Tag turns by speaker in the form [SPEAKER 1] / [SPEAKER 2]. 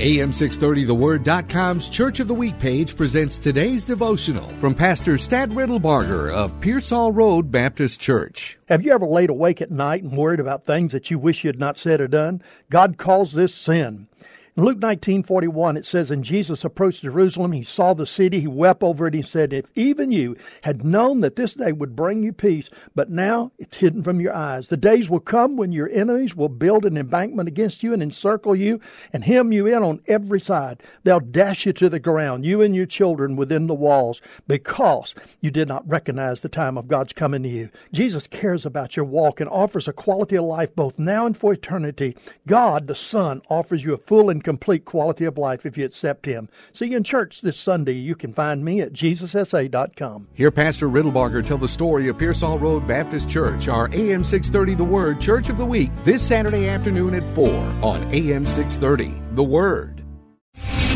[SPEAKER 1] AM630TheWord.com's Church of the Week page presents today's devotional from Pastor Stad Riddlebarger of Pearsall Road Baptist Church.
[SPEAKER 2] Have you ever laid awake at night and worried about things that you wish you had not said or done? God calls this sin. In Luke 19:41 it says and Jesus approached Jerusalem. He saw the city. He wept over it. He said if even you had known that this day would bring you peace but now it's hidden from your eyes. The days will come when your enemies will build an embankment against you and encircle you and hem you in on every side. They'll dash you to the ground you and your children within the walls because you did not recognize the time of God's coming to you Jesus cares about your walk and offers a quality of life both now and for eternity. God the Son offers you a full and complete quality of life if you accept Him. See you in church this Sunday. You can find me at JesusSA.com.
[SPEAKER 1] Hear Pastor Riddlebarger tell the story of Pearsall Road Baptist Church, our AM 630 The Word Church of the Week, this Saturday afternoon at 4 on AM 630 The Word.